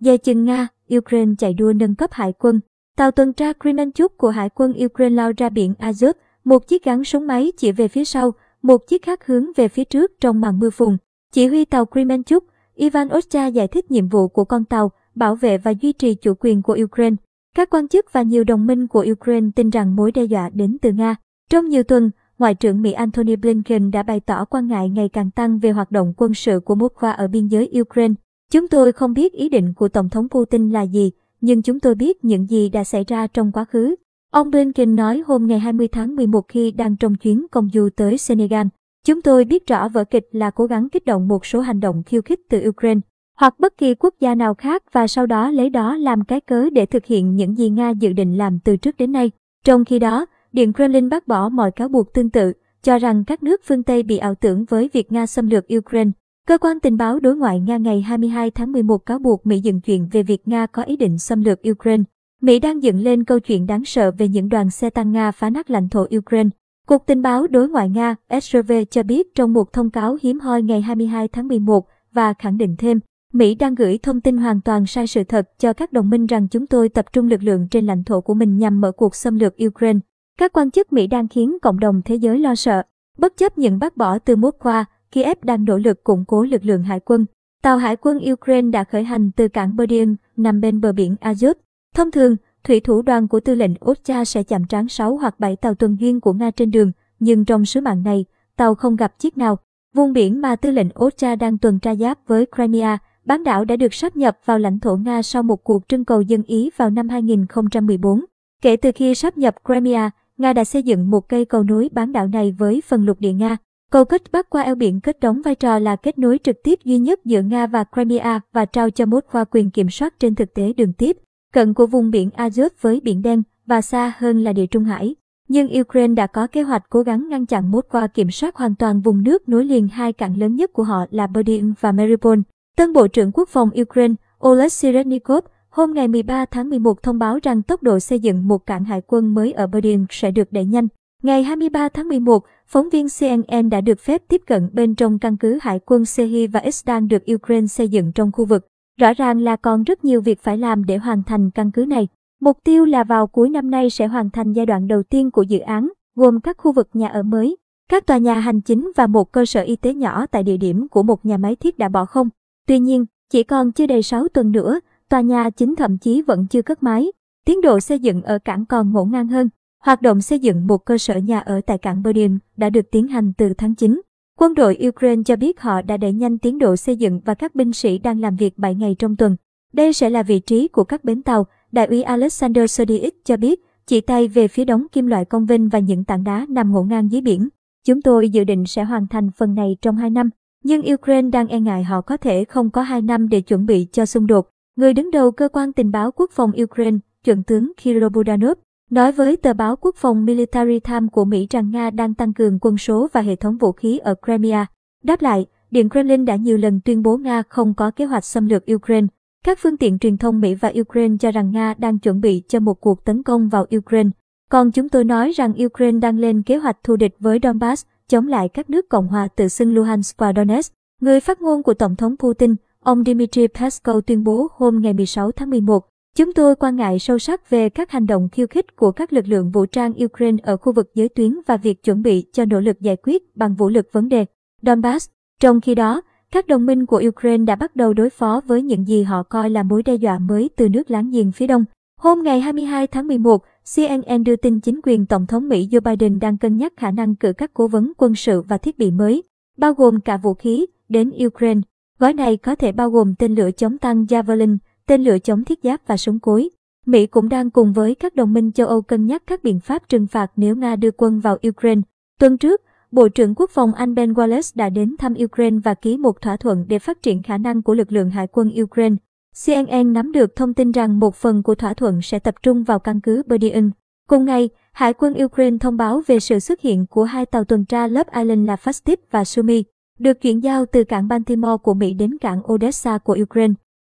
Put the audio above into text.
Dè chừng Nga, Ukraine chạy đua nâng cấp hải quân. Tàu tuần tra Kremenchuk của hải quân Ukraine lao ra biển Azov, một chiếc gắn súng máy chỉ về phía sau, một chiếc khác hướng về phía trước trong màn mưa phùn. Chỉ huy tàu Kremenchuk, Ivan osta giải thích nhiệm vụ của con tàu, bảo vệ và duy trì chủ quyền của Ukraine. Các quan chức và nhiều đồng minh của Ukraine tin rằng mối đe dọa đến từ Nga. Trong nhiều tuần, Ngoại trưởng Mỹ Antony Blinken đã bày tỏ quan ngại ngày càng tăng về hoạt động quân sự của Moscow ở biên giới Ukraine. Chúng tôi không biết ý định của Tổng thống Putin là gì, nhưng chúng tôi biết những gì đã xảy ra trong quá khứ. Ông Blinken nói hôm ngày 20 tháng 11 khi đang trong chuyến công du tới Senegal. Chúng tôi biết rõ vở kịch là cố gắng kích động một số hành động khiêu khích từ Ukraine hoặc bất kỳ quốc gia nào khác và sau đó lấy đó làm cái cớ để thực hiện những gì Nga dự định làm từ trước đến nay. Trong khi đó, Điện Kremlin bác bỏ mọi cáo buộc tương tự, cho rằng các nước phương Tây bị ảo tưởng với việc Nga xâm lược Ukraine. Cơ quan tình báo đối ngoại Nga ngày 22 tháng 11 cáo buộc Mỹ dựng chuyện về việc Nga có ý định xâm lược Ukraine. Mỹ đang dựng lên câu chuyện đáng sợ về những đoàn xe tăng Nga phá nát lãnh thổ Ukraine. Cục tình báo đối ngoại Nga SRV cho biết trong một thông cáo hiếm hoi ngày 22 tháng 11 và khẳng định thêm, Mỹ đang gửi thông tin hoàn toàn sai sự thật cho các đồng minh rằng chúng tôi tập trung lực lượng trên lãnh thổ của mình nhằm mở cuộc xâm lược Ukraine. Các quan chức Mỹ đang khiến cộng đồng thế giới lo sợ. Bất chấp những bác bỏ từ Moscow, Kiev đang nỗ lực củng cố lực lượng hải quân. Tàu hải quân Ukraine đã khởi hành từ cảng Berdyansk nằm bên bờ biển Azov. Thông thường, thủy thủ đoàn của tư lệnh Ocha sẽ chạm trán 6 hoặc 7 tàu tuần duyên của Nga trên đường, nhưng trong sứ mạng này, tàu không gặp chiếc nào. Vùng biển mà tư lệnh Ocha đang tuần tra giáp với Crimea, bán đảo đã được sáp nhập vào lãnh thổ Nga sau một cuộc trưng cầu dân Ý vào năm 2014. Kể từ khi sáp nhập Crimea, Nga đã xây dựng một cây cầu nối bán đảo này với phần lục địa Nga. Cầu kết bắc qua eo biển kết đóng vai trò là kết nối trực tiếp duy nhất giữa Nga và Crimea và trao cho Moscow quyền kiểm soát trên thực tế đường tiếp, cận của vùng biển Azov với Biển Đen và xa hơn là địa Trung Hải. Nhưng Ukraine đã có kế hoạch cố gắng ngăn chặn Moscow kiểm soát hoàn toàn vùng nước nối liền hai cảng lớn nhất của họ là Berdyn và Mariupol. Tân Bộ trưởng Quốc phòng Ukraine Oleg Serednikov hôm ngày 13 tháng 11 thông báo rằng tốc độ xây dựng một cảng hải quân mới ở Berdyn sẽ được đẩy nhanh. Ngày 23 tháng 11, phóng viên CNN đã được phép tiếp cận bên trong căn cứ hải quân Sehi và X đang được Ukraine xây dựng trong khu vực. Rõ ràng là còn rất nhiều việc phải làm để hoàn thành căn cứ này. Mục tiêu là vào cuối năm nay sẽ hoàn thành giai đoạn đầu tiên của dự án, gồm các khu vực nhà ở mới, các tòa nhà hành chính và một cơ sở y tế nhỏ tại địa điểm của một nhà máy thiết đã bỏ không. Tuy nhiên, chỉ còn chưa đầy 6 tuần nữa, tòa nhà chính thậm chí vẫn chưa cất máy. Tiến độ xây dựng ở cảng còn ngổn ngang hơn. Hoạt động xây dựng một cơ sở nhà ở tại cảng Berlin đã được tiến hành từ tháng 9. Quân đội Ukraine cho biết họ đã đẩy nhanh tiến độ xây dựng và các binh sĩ đang làm việc 7 ngày trong tuần. Đây sẽ là vị trí của các bến tàu, đại úy Alexander Sodiich cho biết, chỉ tay về phía đống kim loại công vinh và những tảng đá nằm ngổn ngang dưới biển. Chúng tôi dự định sẽ hoàn thành phần này trong 2 năm. Nhưng Ukraine đang e ngại họ có thể không có 2 năm để chuẩn bị cho xung đột. Người đứng đầu cơ quan tình báo quốc phòng Ukraine, chuẩn tướng Kirill Budanov, nói với tờ báo quốc phòng Military Times của Mỹ rằng Nga đang tăng cường quân số và hệ thống vũ khí ở Crimea. Đáp lại, Điện Kremlin đã nhiều lần tuyên bố Nga không có kế hoạch xâm lược Ukraine. Các phương tiện truyền thông Mỹ và Ukraine cho rằng Nga đang chuẩn bị cho một cuộc tấn công vào Ukraine. Còn chúng tôi nói rằng Ukraine đang lên kế hoạch thù địch với Donbass, chống lại các nước Cộng hòa tự xưng Luhansk và Donetsk. Người phát ngôn của Tổng thống Putin, ông Dmitry Peskov tuyên bố hôm ngày 16 tháng 11, Chúng tôi quan ngại sâu sắc về các hành động khiêu khích của các lực lượng vũ trang Ukraine ở khu vực giới tuyến và việc chuẩn bị cho nỗ lực giải quyết bằng vũ lực vấn đề Donbass. Trong khi đó, các đồng minh của Ukraine đã bắt đầu đối phó với những gì họ coi là mối đe dọa mới từ nước láng giềng phía đông. Hôm ngày 22 tháng 11, CNN đưa tin chính quyền Tổng thống Mỹ Joe Biden đang cân nhắc khả năng cử các cố vấn quân sự và thiết bị mới, bao gồm cả vũ khí, đến Ukraine. Gói này có thể bao gồm tên lửa chống tăng Javelin, tên lửa chống thiết giáp và súng cối. Mỹ cũng đang cùng với các đồng minh châu Âu cân nhắc các biện pháp trừng phạt nếu Nga đưa quân vào Ukraine. Tuần trước, Bộ trưởng Quốc phòng Anh Ben Wallace đã đến thăm Ukraine và ký một thỏa thuận để phát triển khả năng của lực lượng hải quân Ukraine. CNN nắm được thông tin rằng một phần của thỏa thuận sẽ tập trung vào căn cứ Berdyan. Cùng ngày, Hải quân Ukraine thông báo về sự xuất hiện của hai tàu tuần tra lớp Island là Fastip và Sumi, được chuyển giao từ cảng Baltimore của Mỹ đến cảng Odessa của Ukraine.